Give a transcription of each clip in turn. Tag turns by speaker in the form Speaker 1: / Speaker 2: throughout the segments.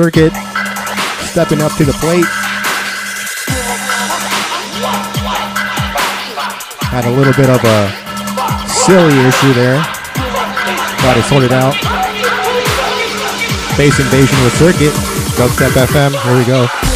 Speaker 1: Circuit stepping up to the plate. Had a little bit of a silly issue there. Got it sorted out. Bass Invasion with Circuit. Dubstep FM. Here we go.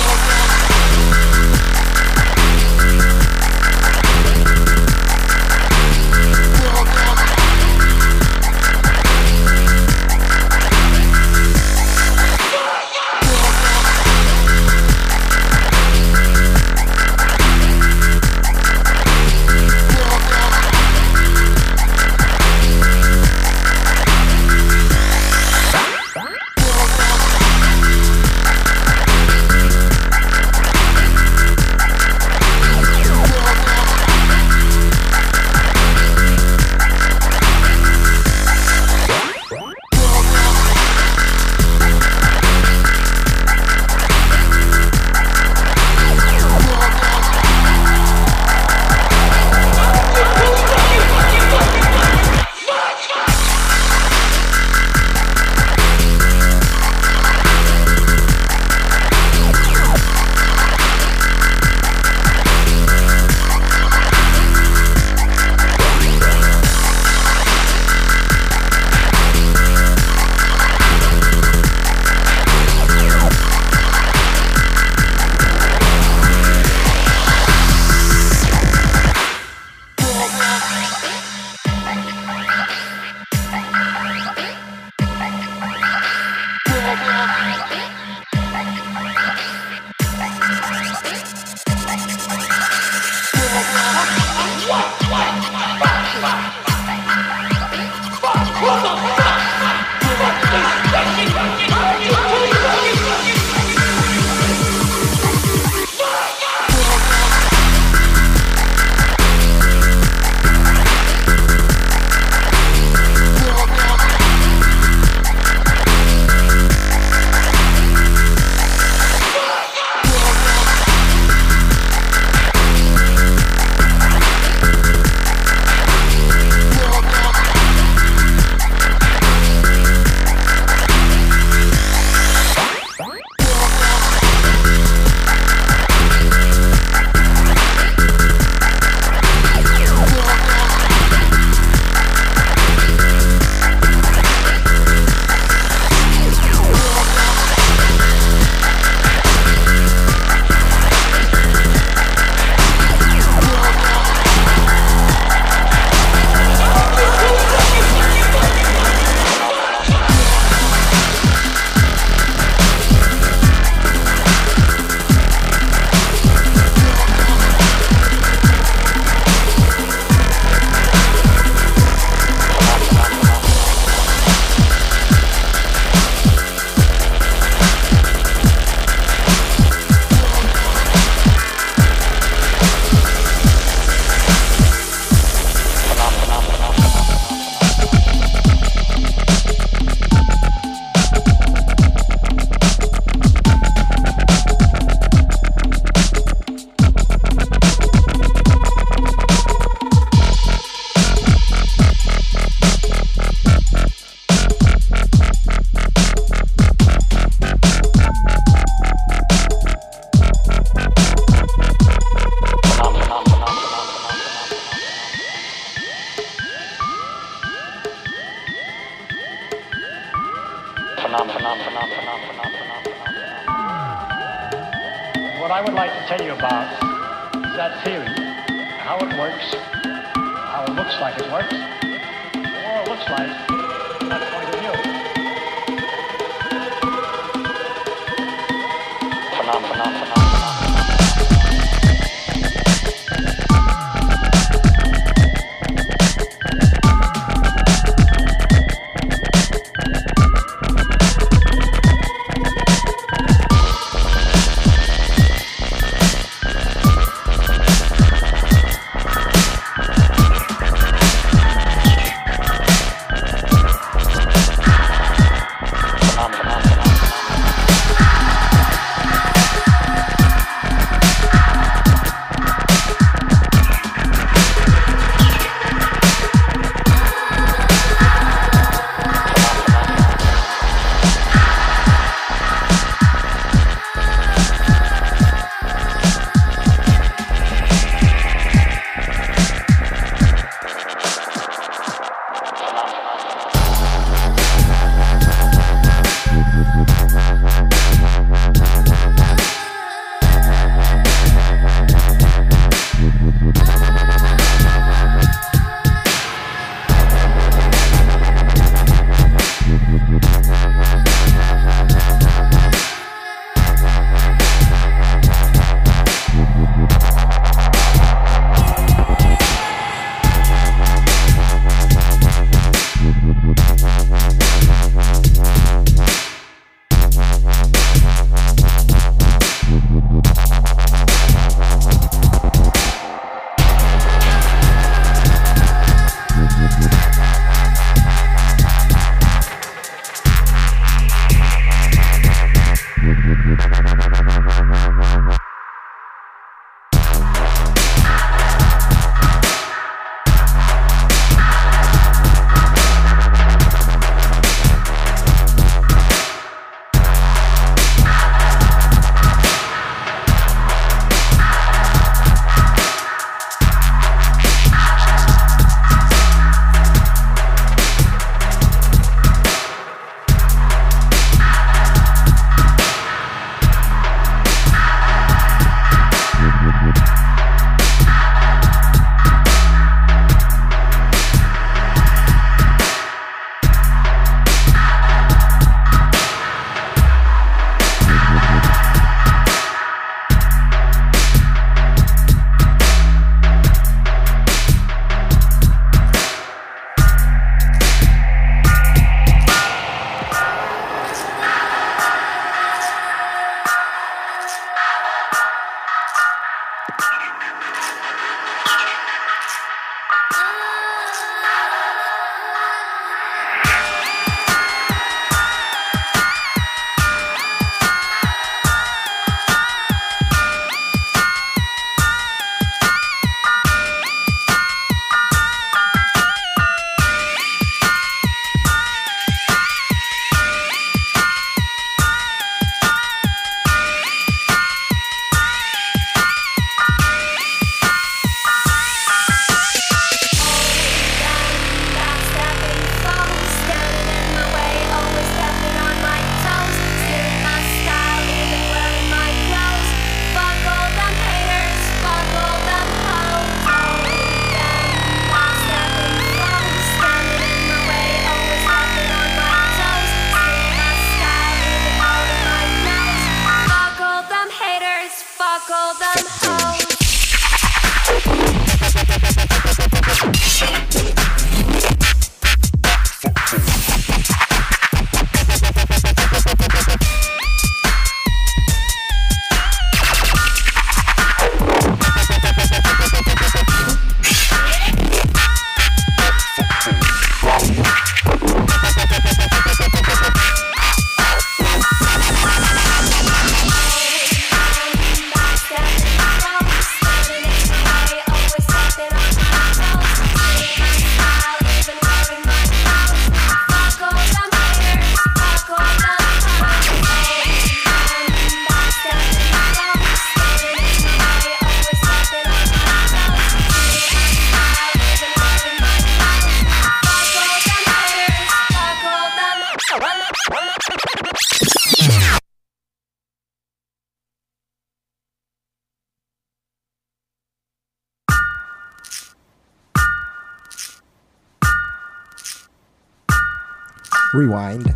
Speaker 2: Rewind.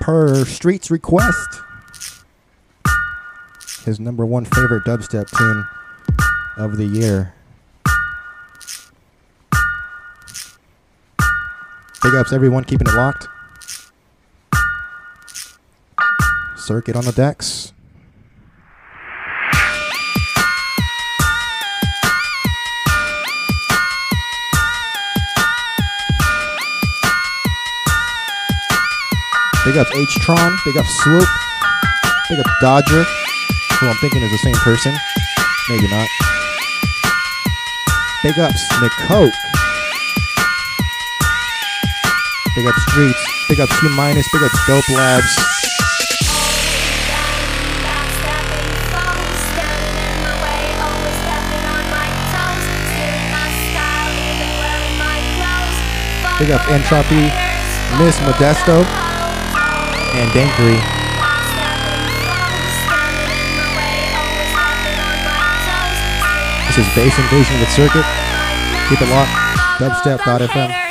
Speaker 2: Per Street's request. His number one favorite dubstep tune of the year. Big ups everyone keeping it locked. Circuit on the decks. Big up H-Tron, big up Swoop, big up Dodger, who I'm thinking is the same person. Maybe not. Big ups Nick. Big up Streets, big up Q Minus, big up Dope Labs. Big up Entropy, Miss Modesto, and Dankery. This is Bass Invasion with Circuit. Keep it locked. Dubstep.fm.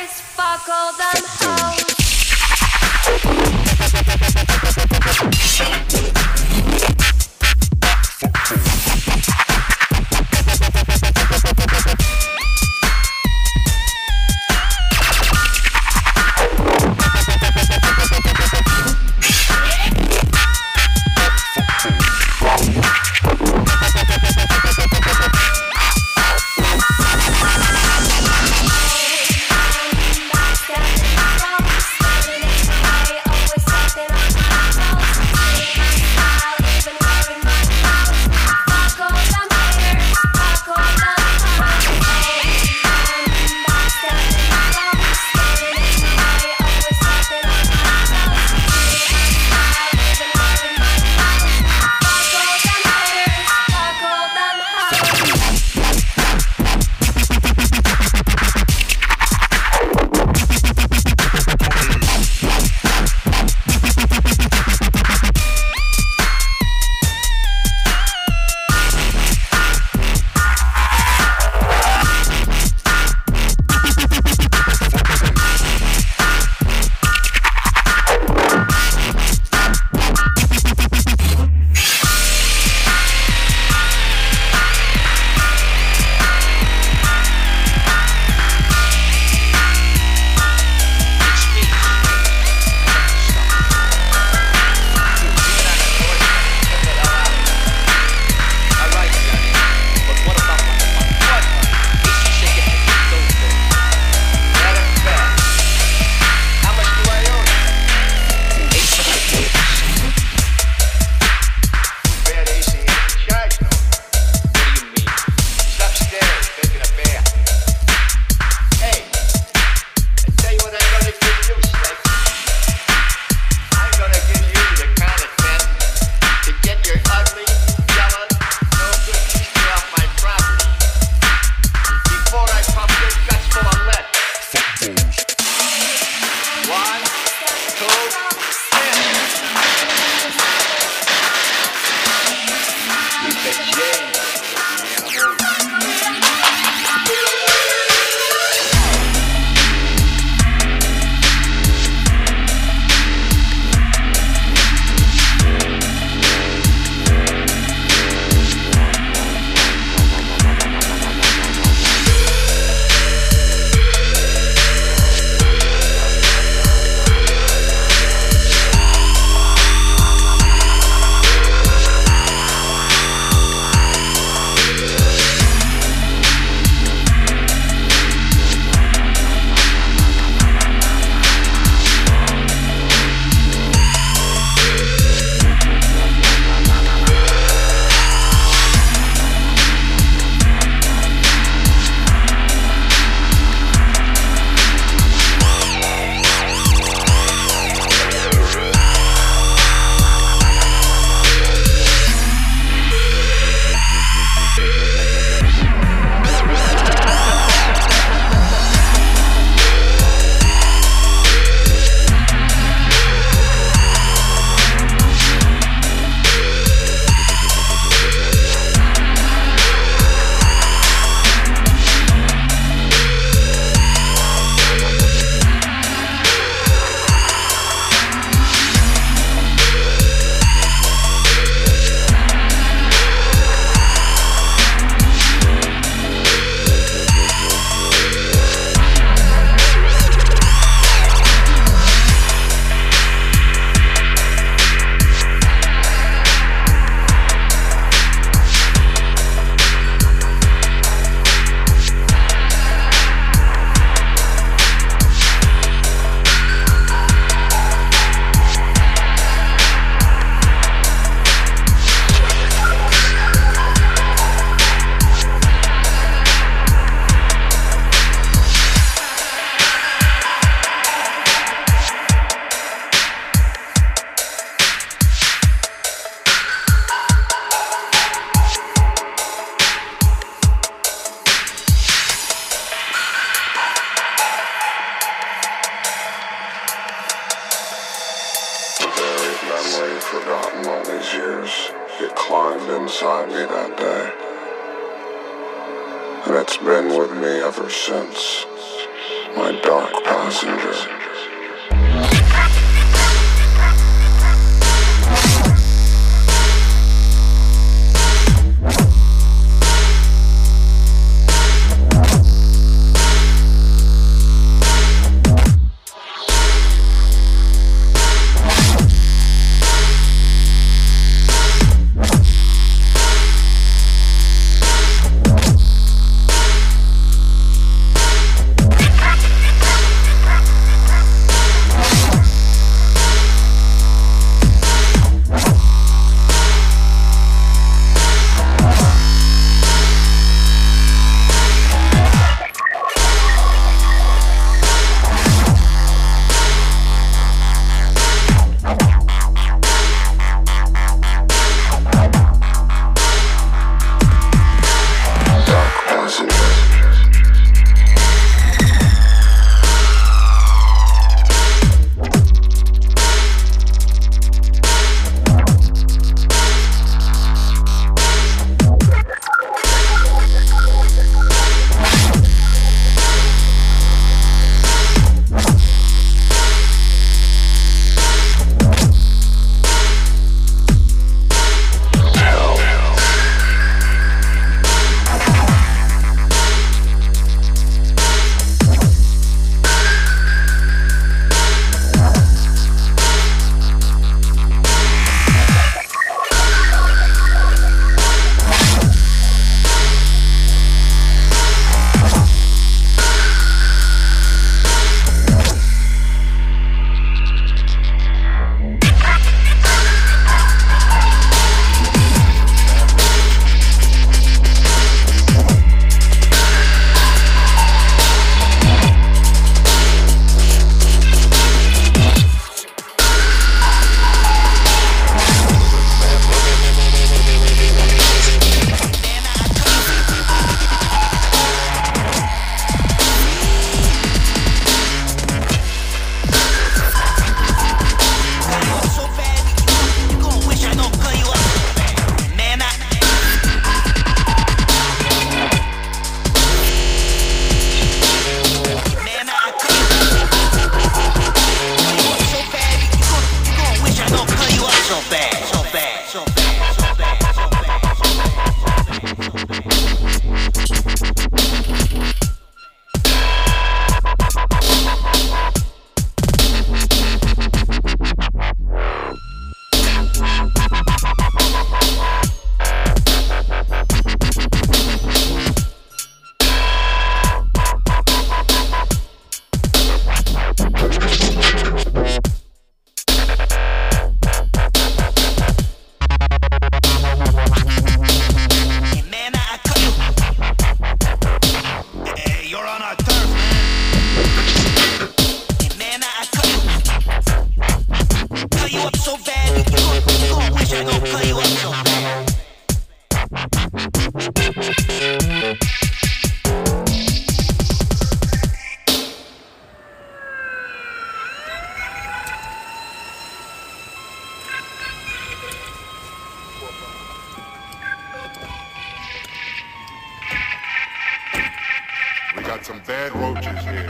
Speaker 3: dead roaches here.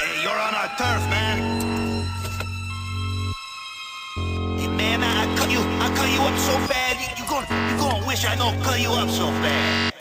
Speaker 3: Hey, you're on our turf, man. Hey, man, I, cut you, I cut you up so bad, you, you gon' you gonna wish I don't cut you up so bad.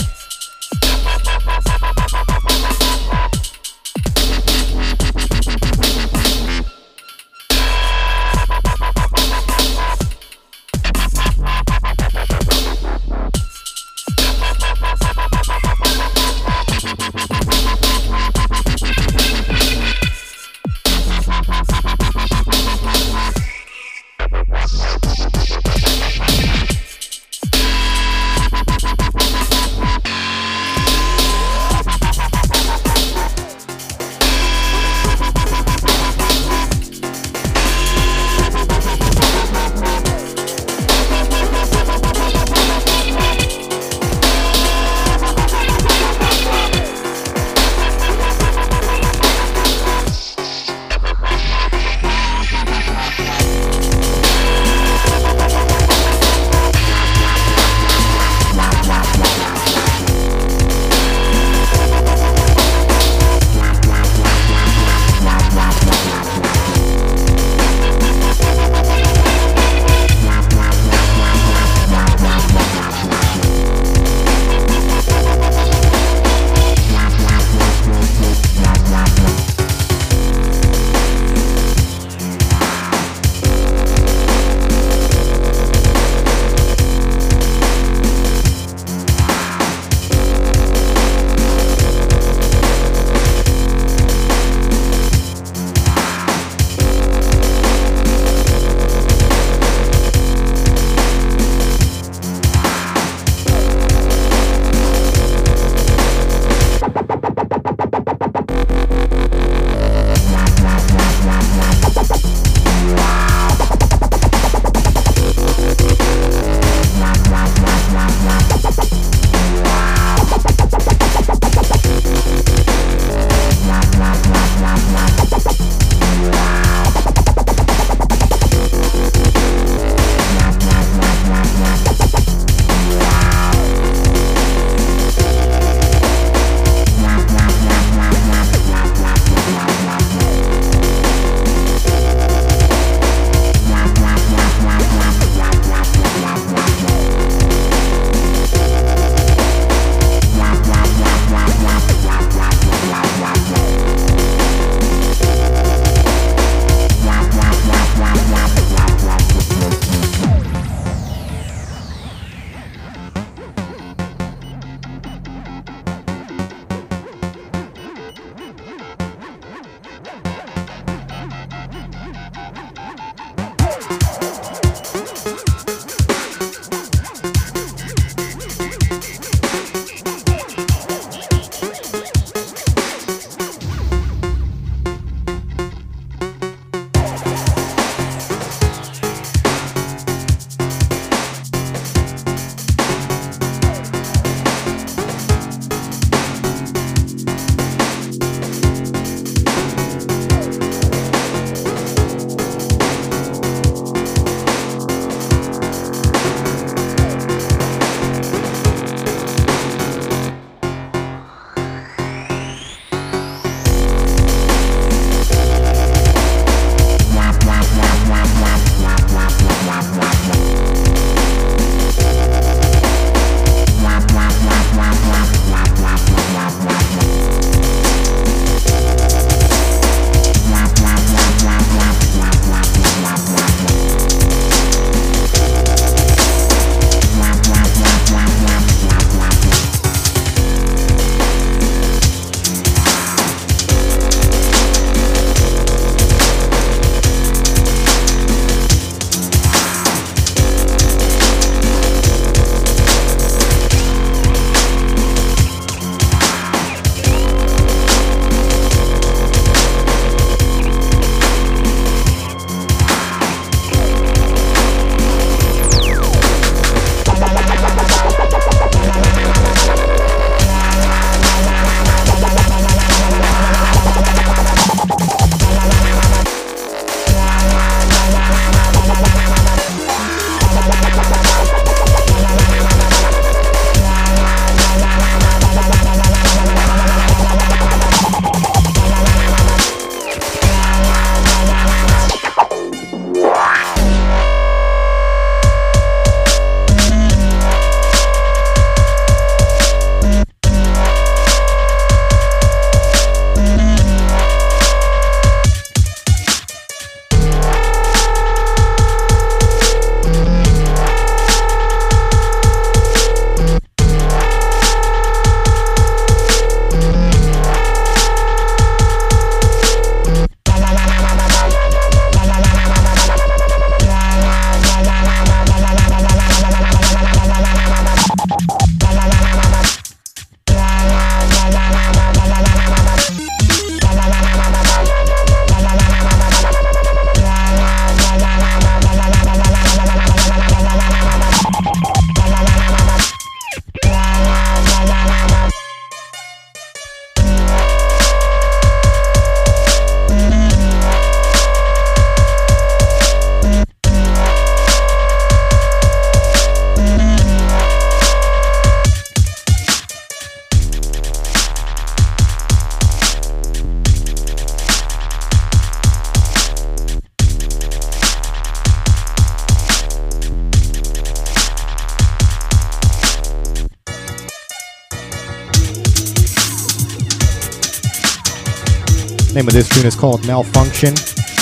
Speaker 1: Name of this tune is called Malfunction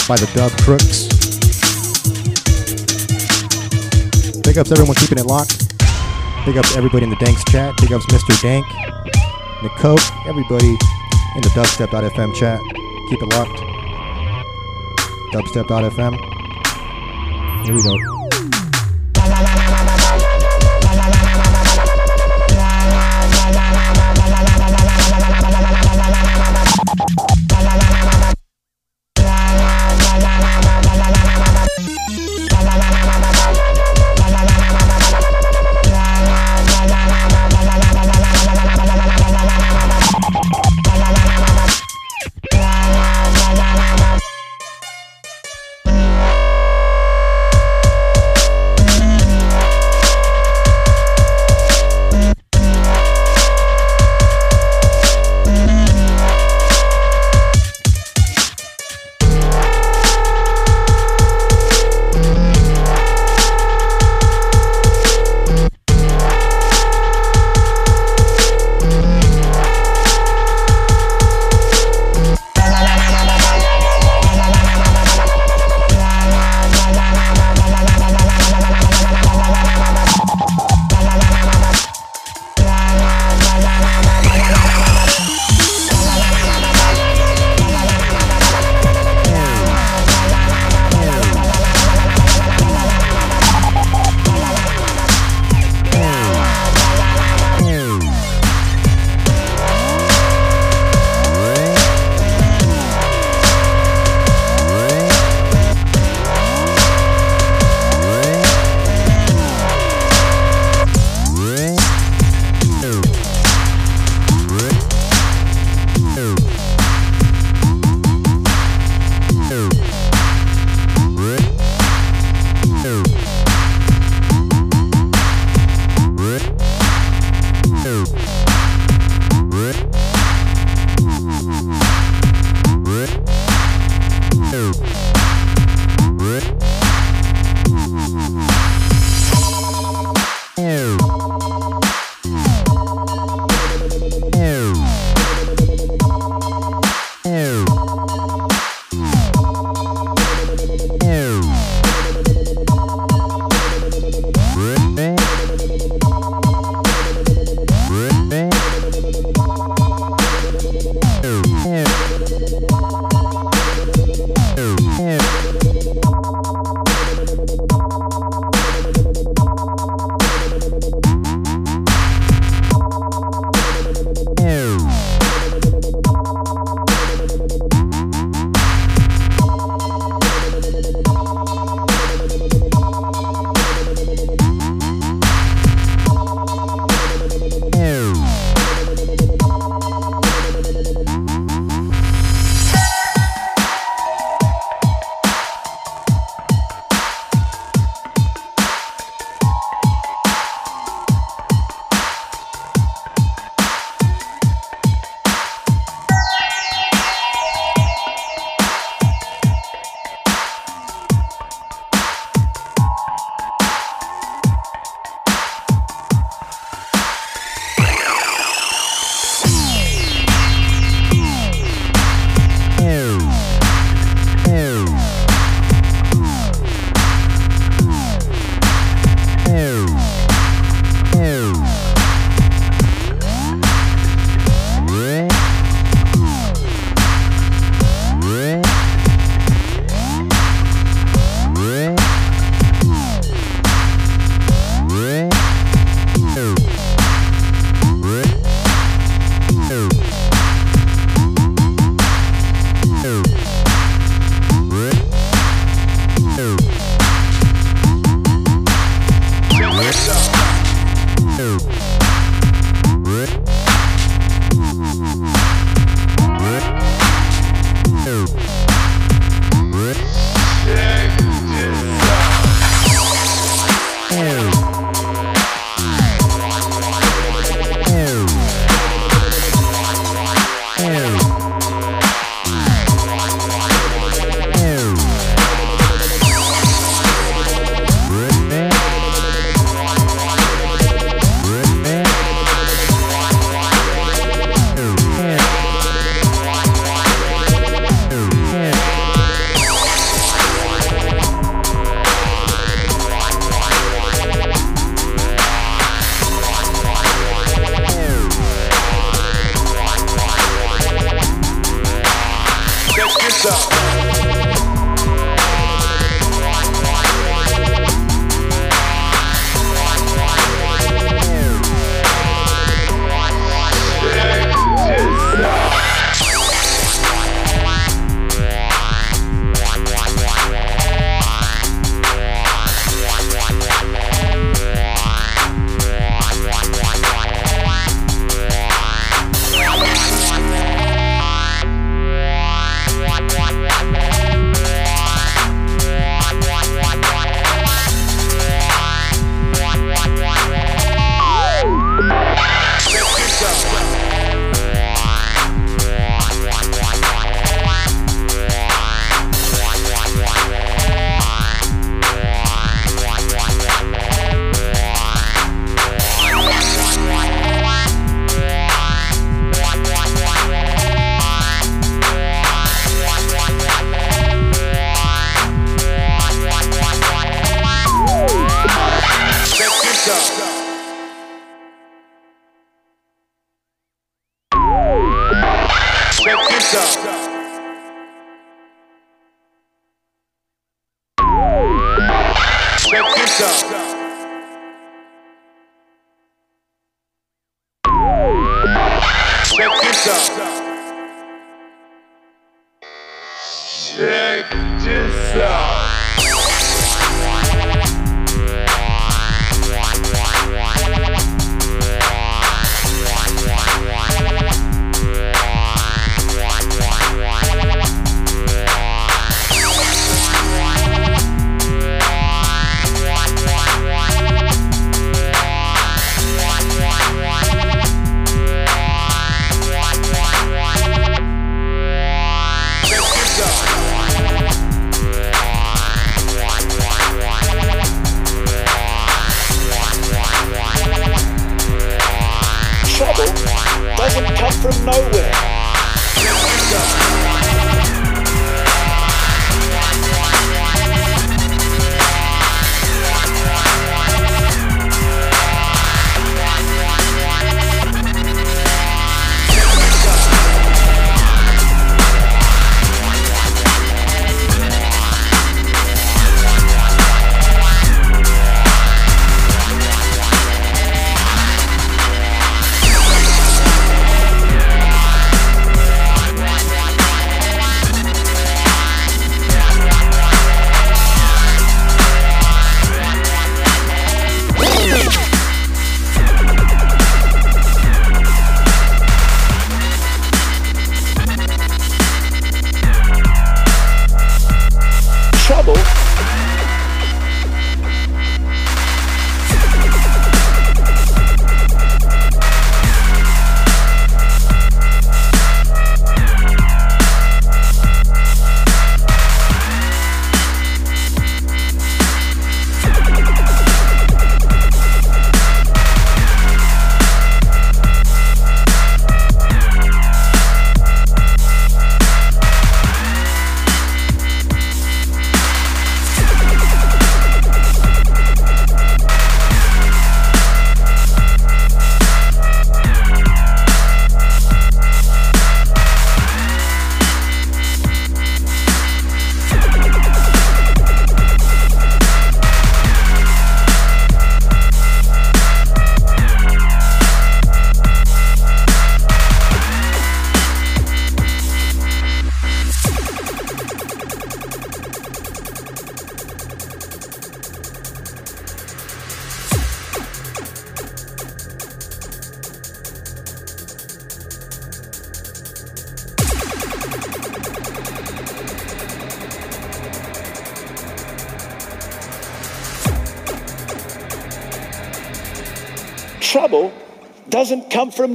Speaker 1: by the Dub Crooks. Big ups everyone keeping it locked. Big ups everybody in the Danks chat. Big ups Mr. Dank, Nicoke, everybody in the dubstep.fm chat. Keep it locked. Dubstep.fm. Here we go.
Speaker 4: Doesn't come from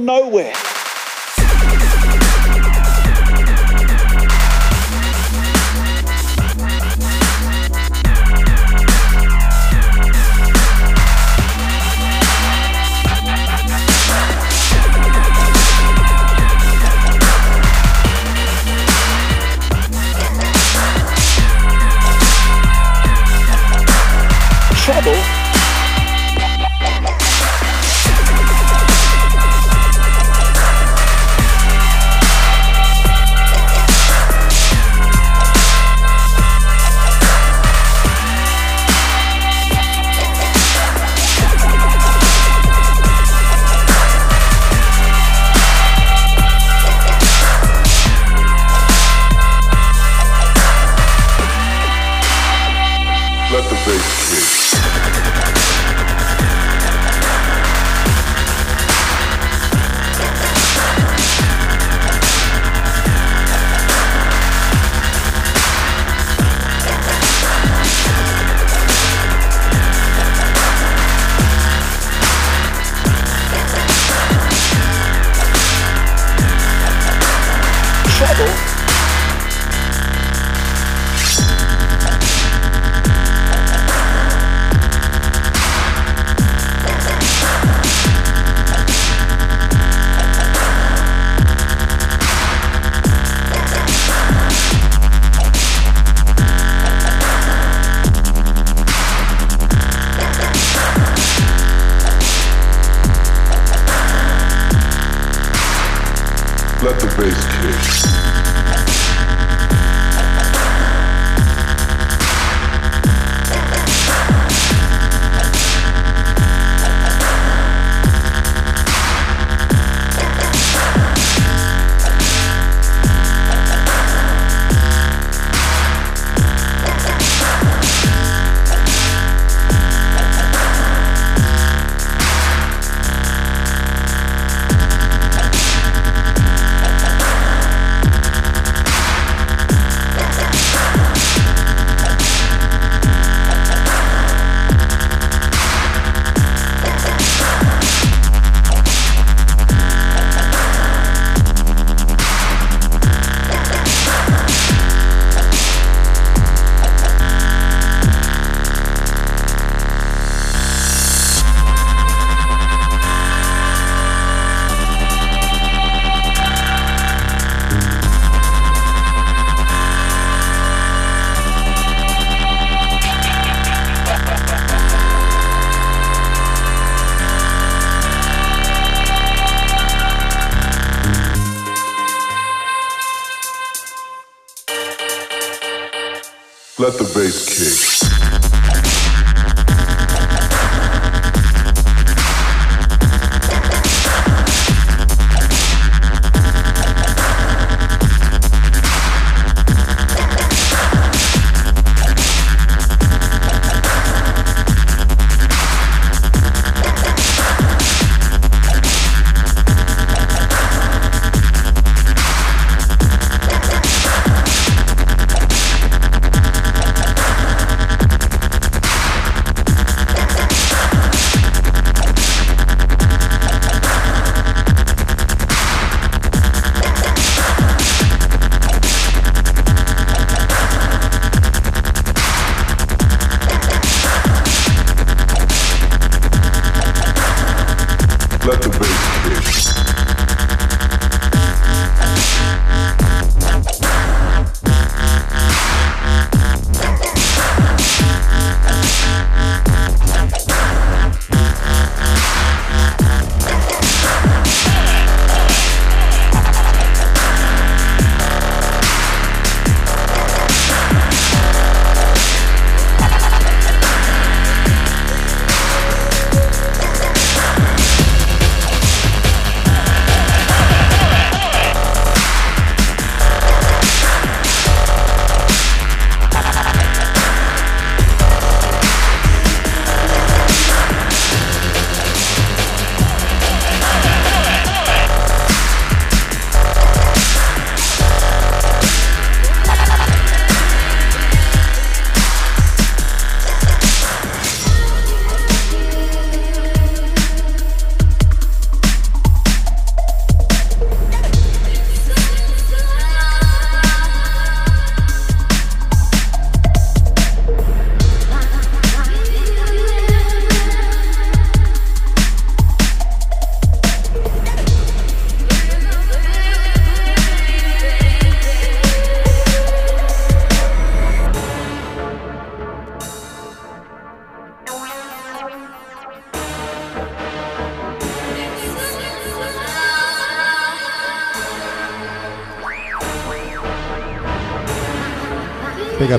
Speaker 4: nowhere.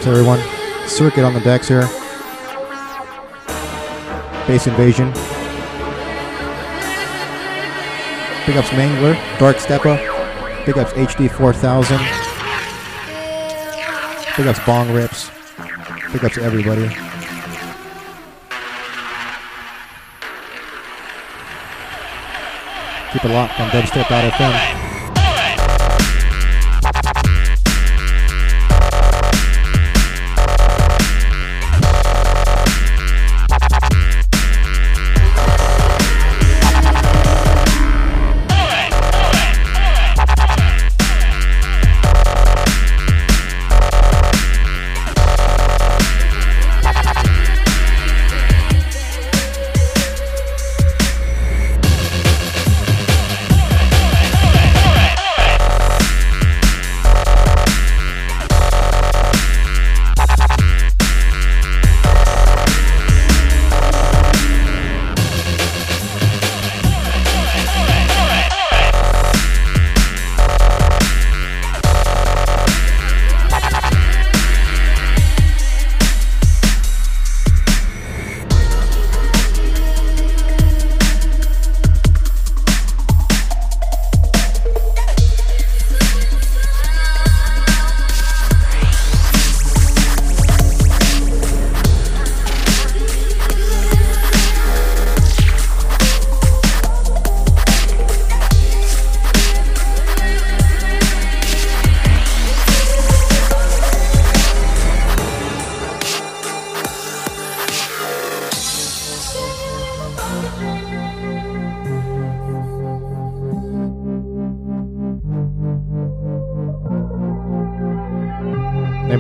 Speaker 1: Everyone. Circuit on the decks here. Bass Invasion. Big ups, Mangler. Dark Steppa. Big ups, HD 4000. Big ups, Bong Rips. Big ups, everybody. Keep it locked on dubstep.fm.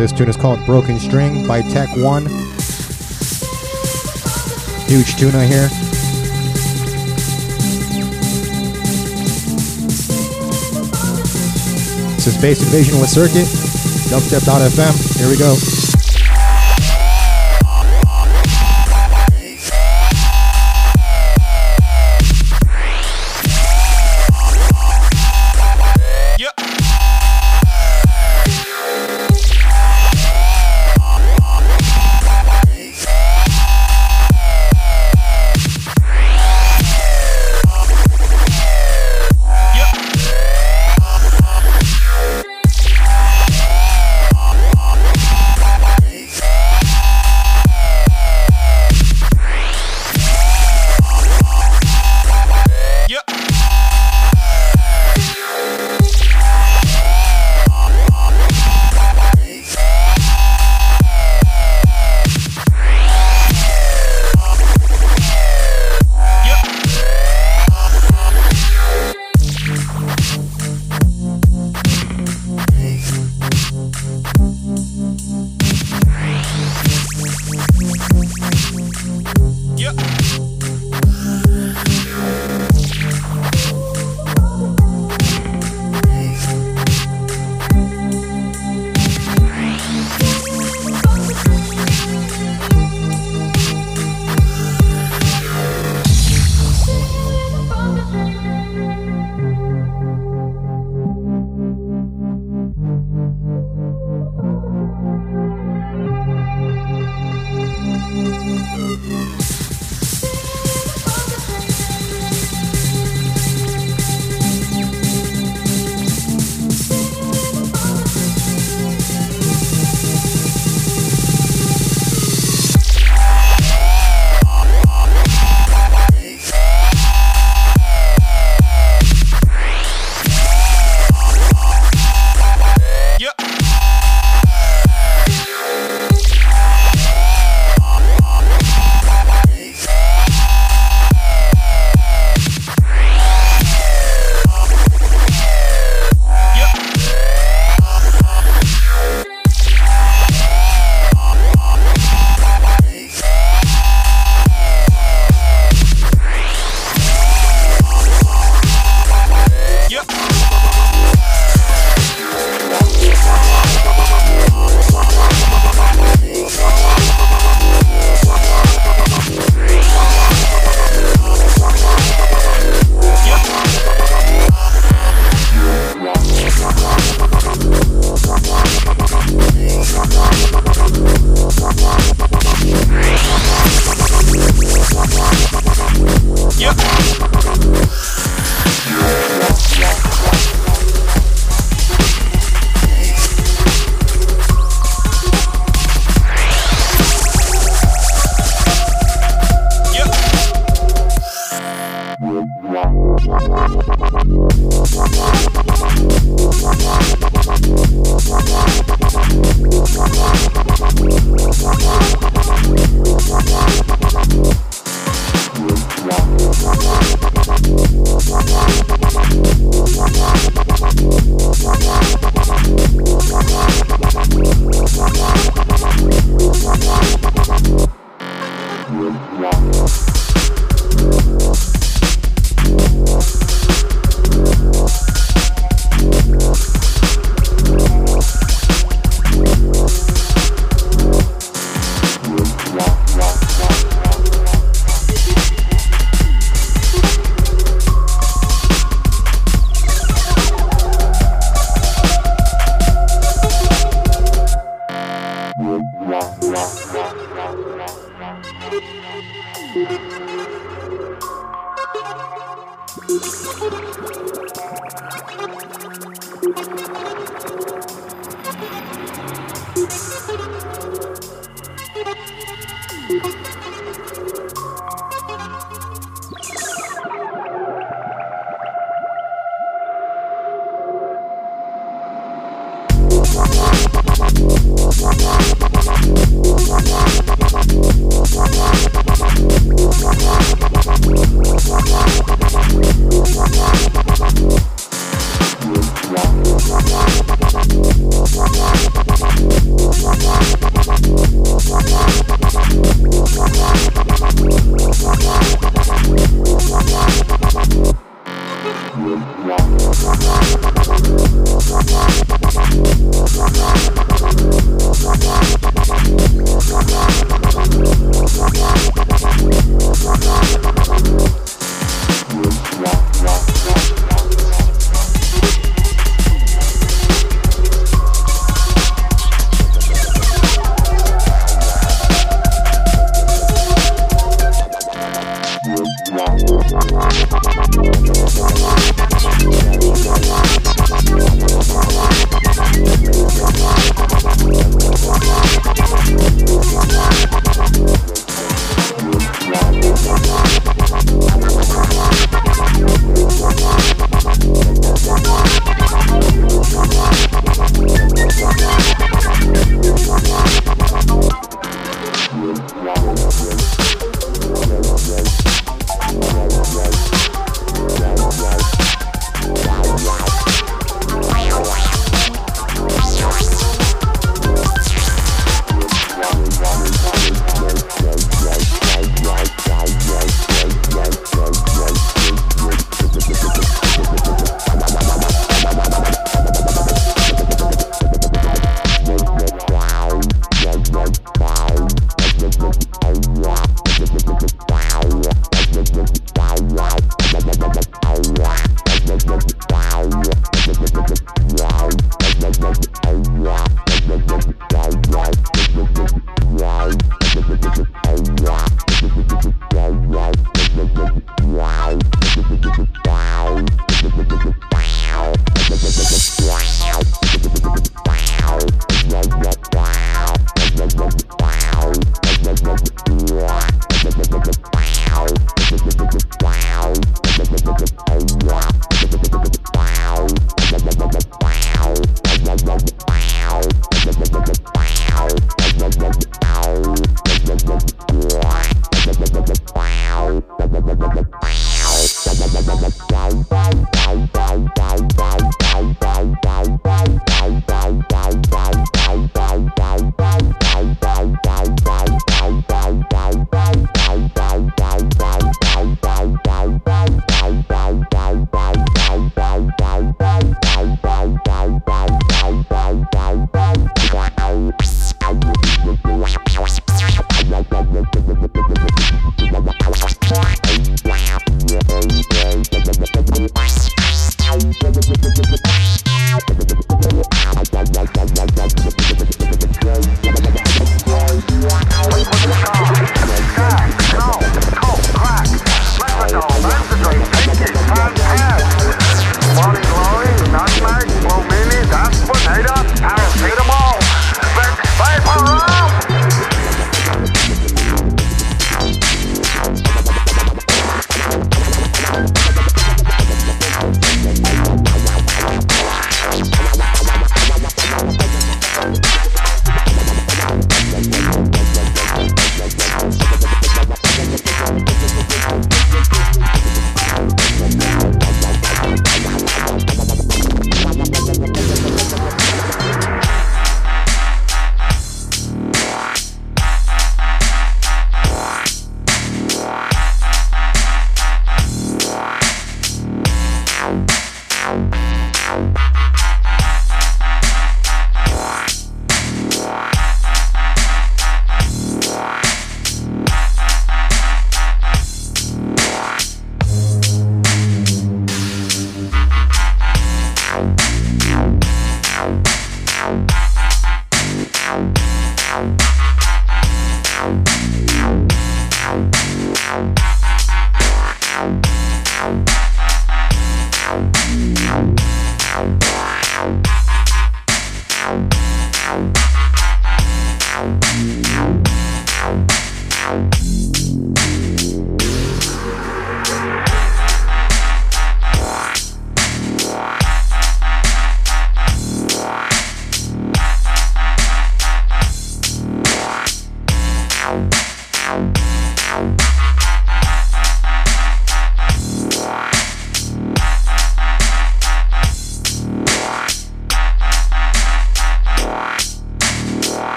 Speaker 1: this tune is called Broken String by Tech One. Huge tuna here. This is Bass Invasion with Circuit. Dubstep.fm. Here we go.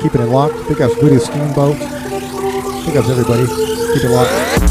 Speaker 1: Keeping it locked. Big ups Voodoo Steamboat. Big ups everybody. Keep it locked.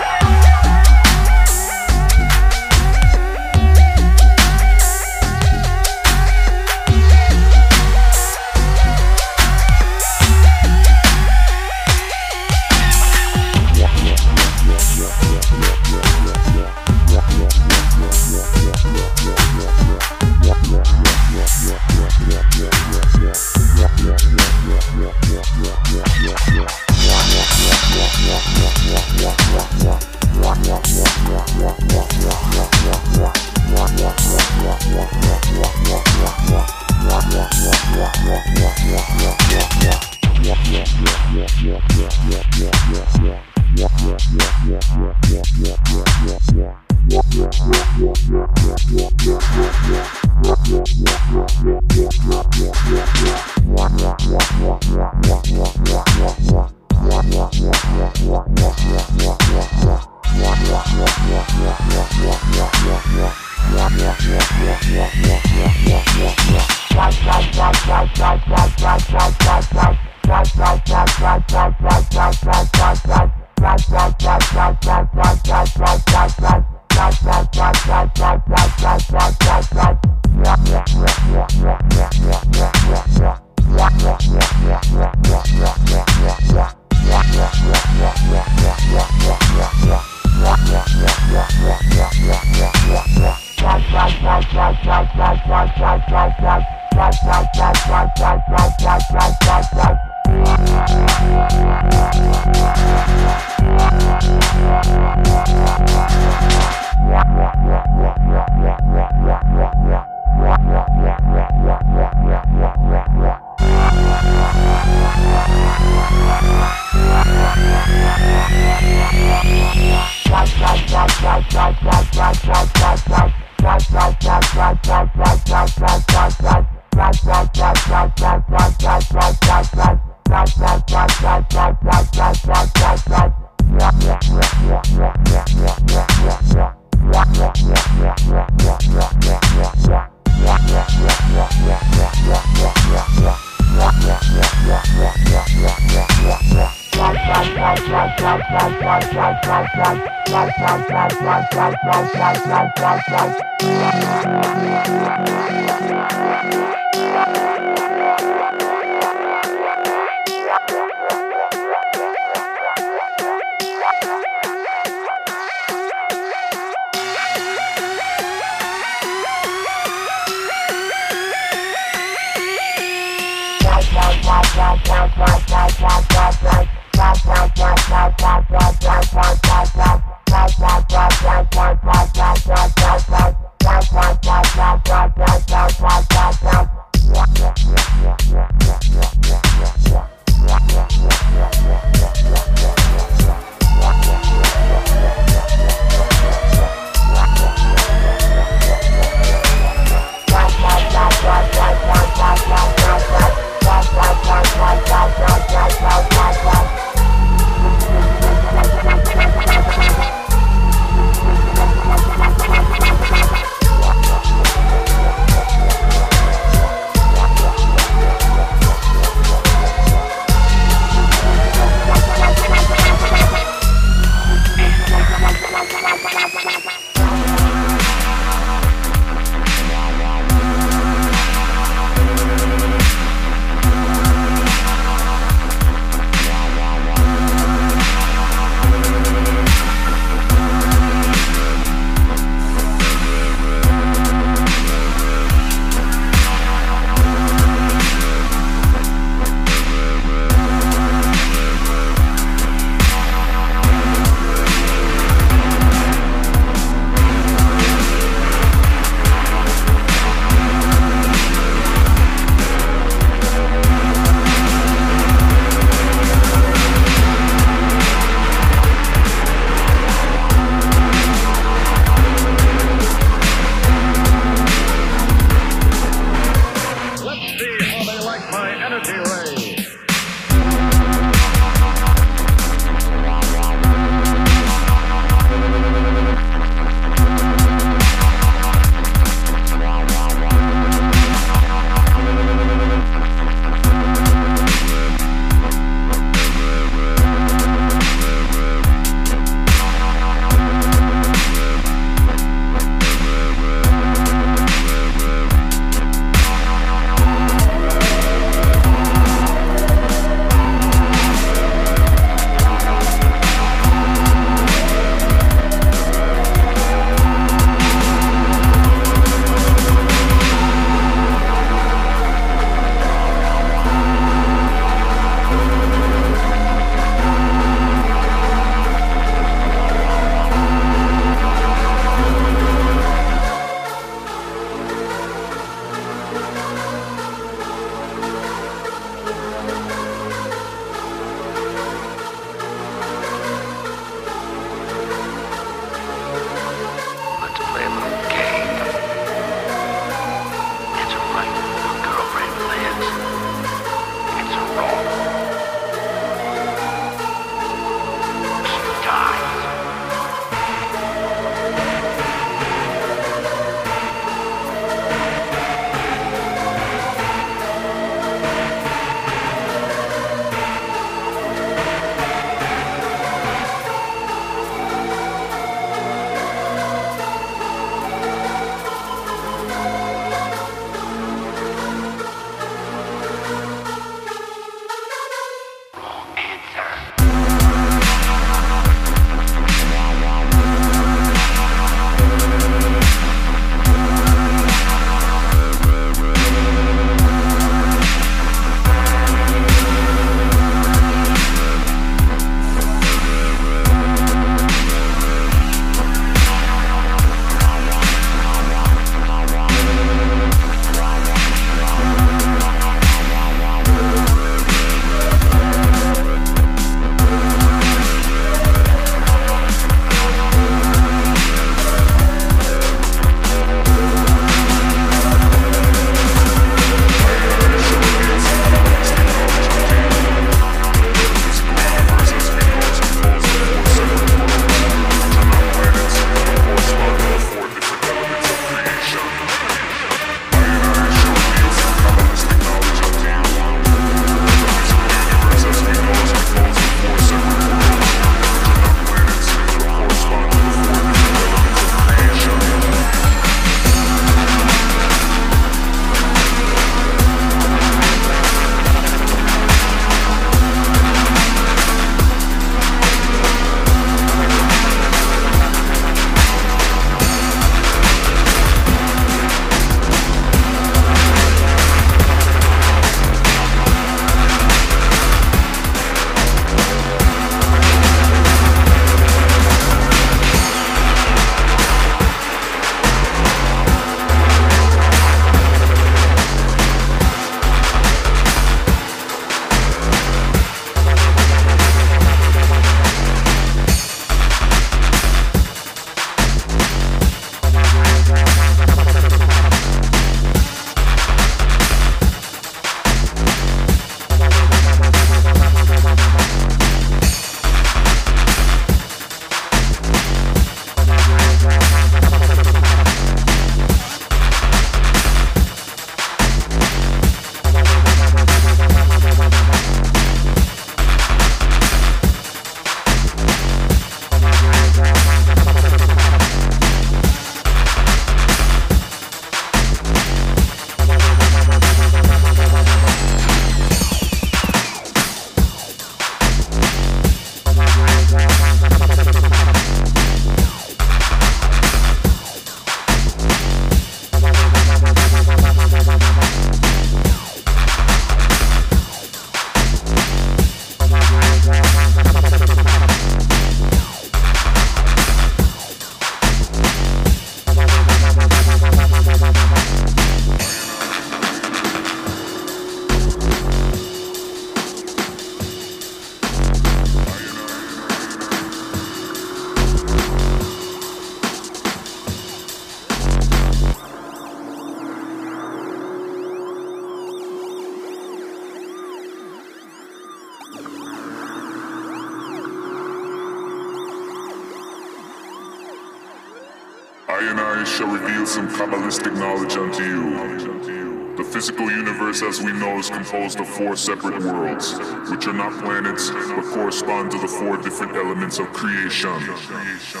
Speaker 5: four separate worlds, which are not planets but correspond to the four different elements of creation. creation. creation.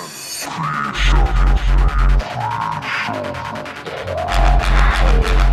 Speaker 5: creation.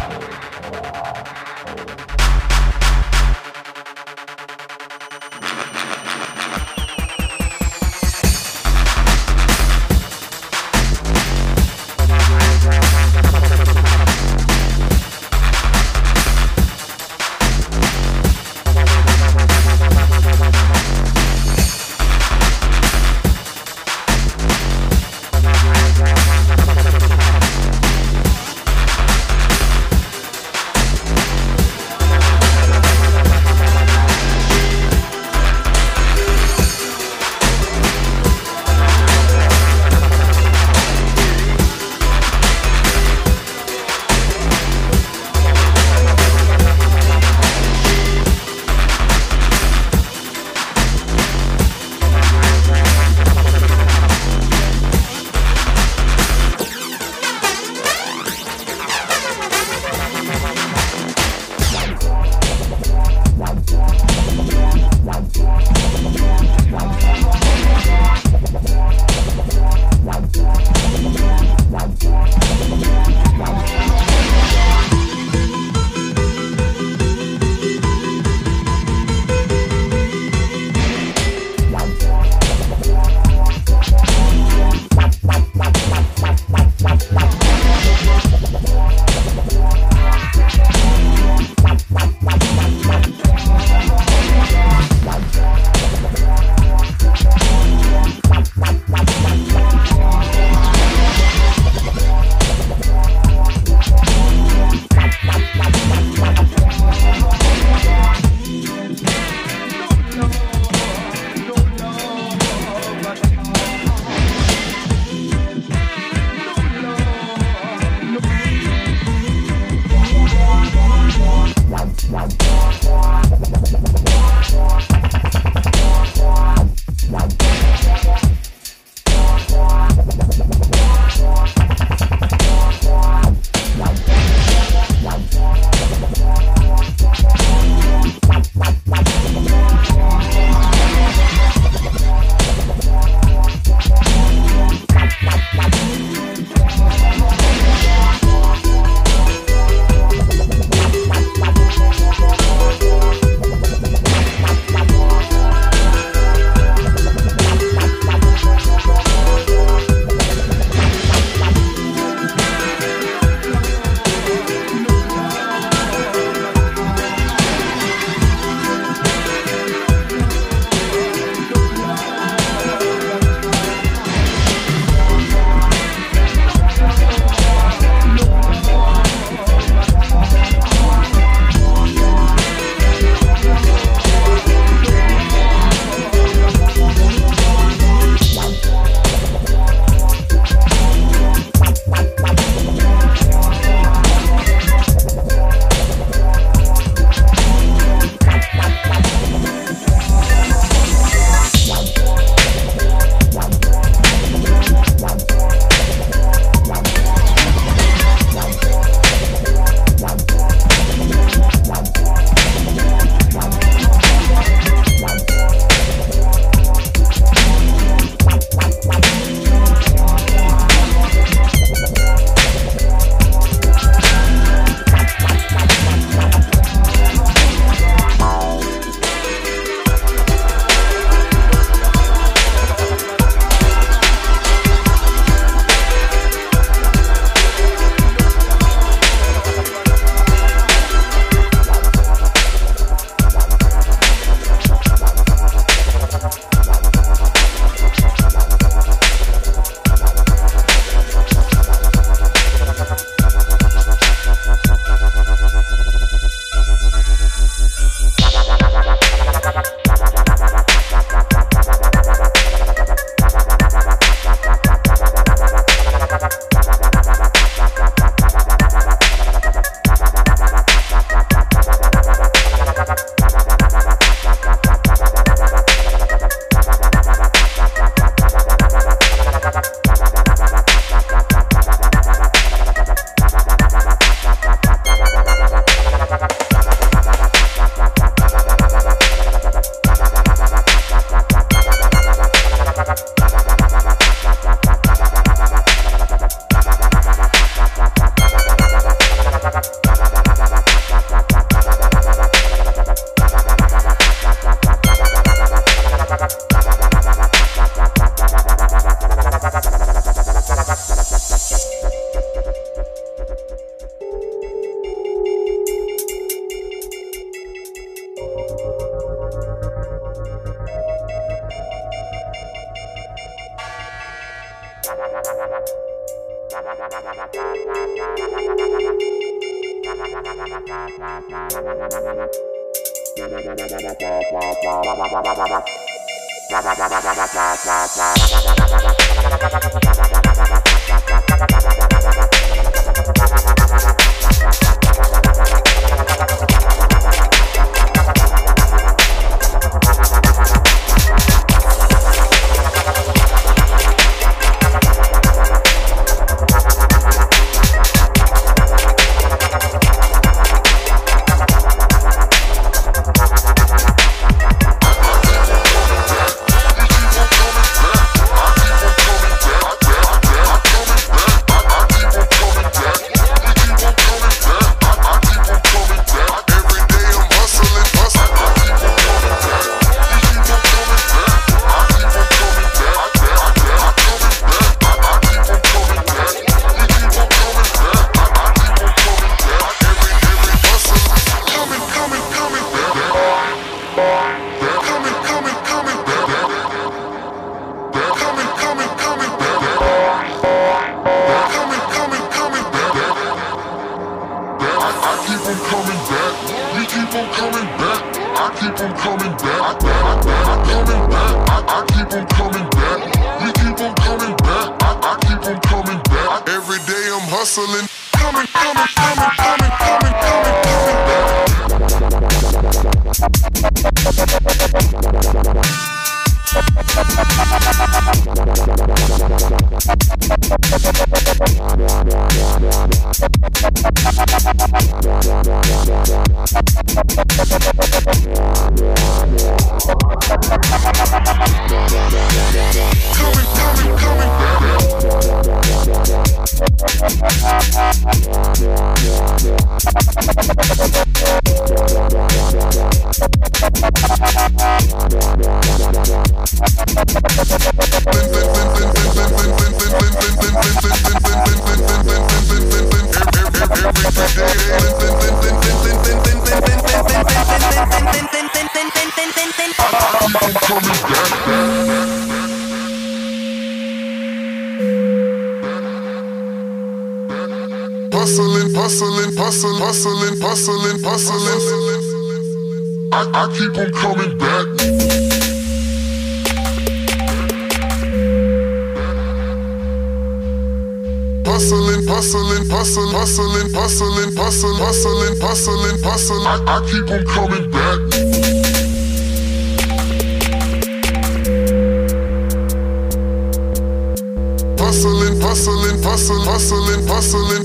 Speaker 5: Hustling, hustling, hustling, hustling.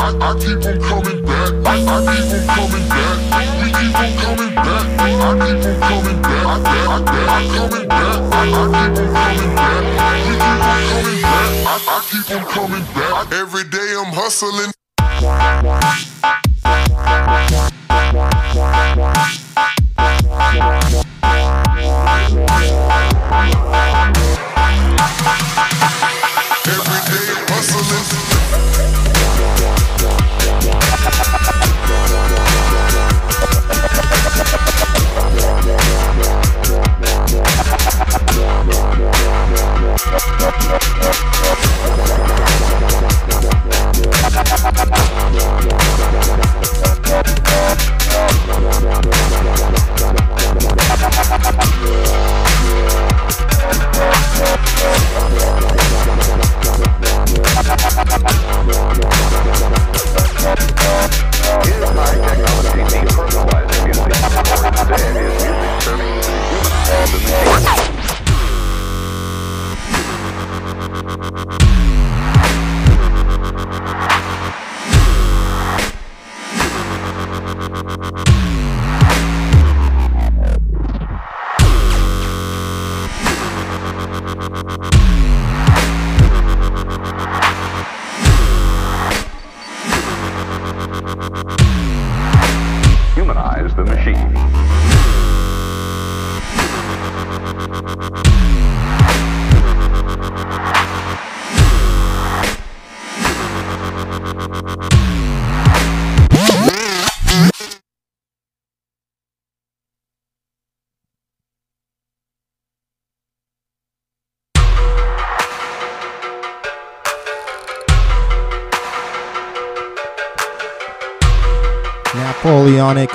Speaker 5: I, I keep on coming back. I, I keep on coming back. We keep on coming back. I keep on coming back. I, I, I, I coming back. I, I keep on coming back. We keep on coming back. I, I keep on coming back. Every day I'm hustling.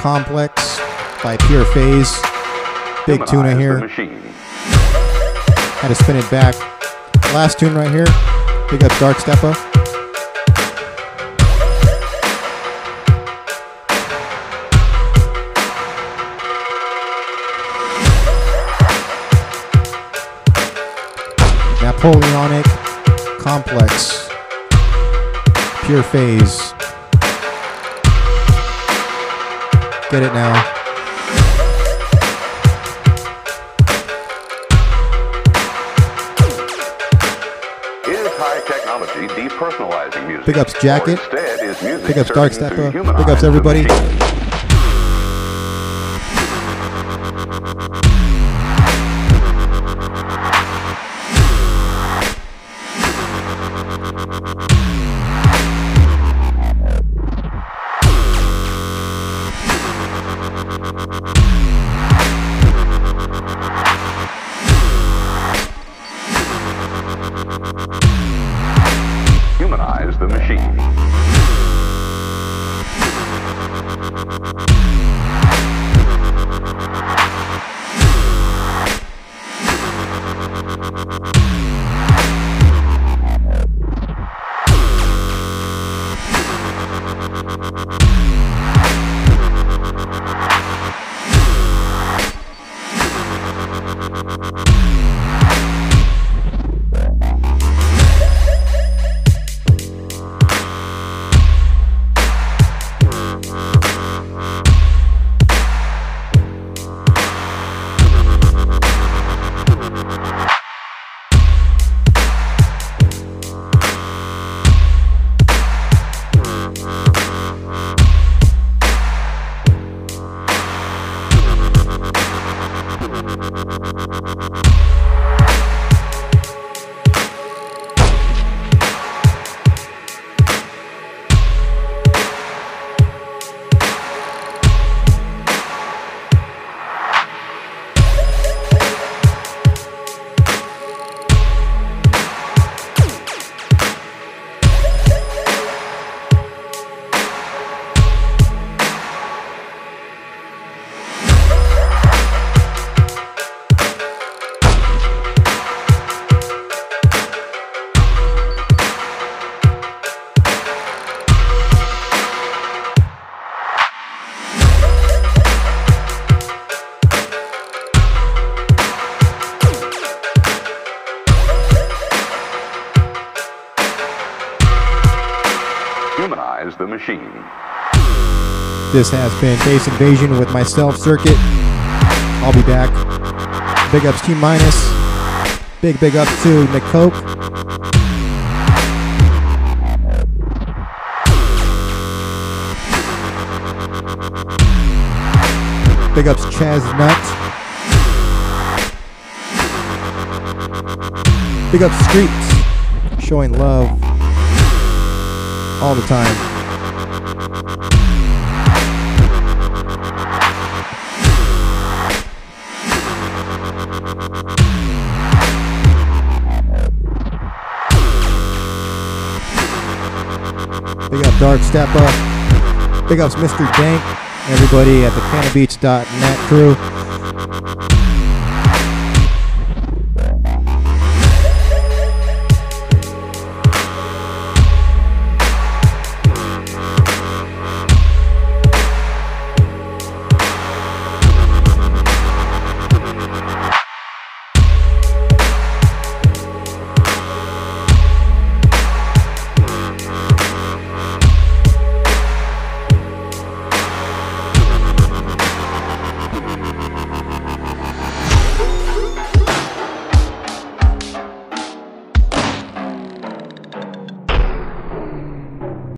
Speaker 1: Complex by Pure Phase. Big tuna here. Had to spin it back. Last tune right here. Big up Dark Steppa. Napoleonic Complex. Pure Phase. Get it now.
Speaker 6: Is high technology depersonalizing music?
Speaker 1: Big ups Jacket.
Speaker 6: Or instead, is music
Speaker 1: Big ups Dark
Speaker 6: to
Speaker 1: Big ups everybody.
Speaker 6: Humanize the machine.
Speaker 1: This has been Bass Invasion with myself, Circuit. I'll be back. Big ups T Minus. Big, big ups to Nick Coke. Big ups Chaz Nut. Big ups Streets. Showing love all the time. Big up Big ups Mr. Dank. Everybody at the cannabeats.net crew.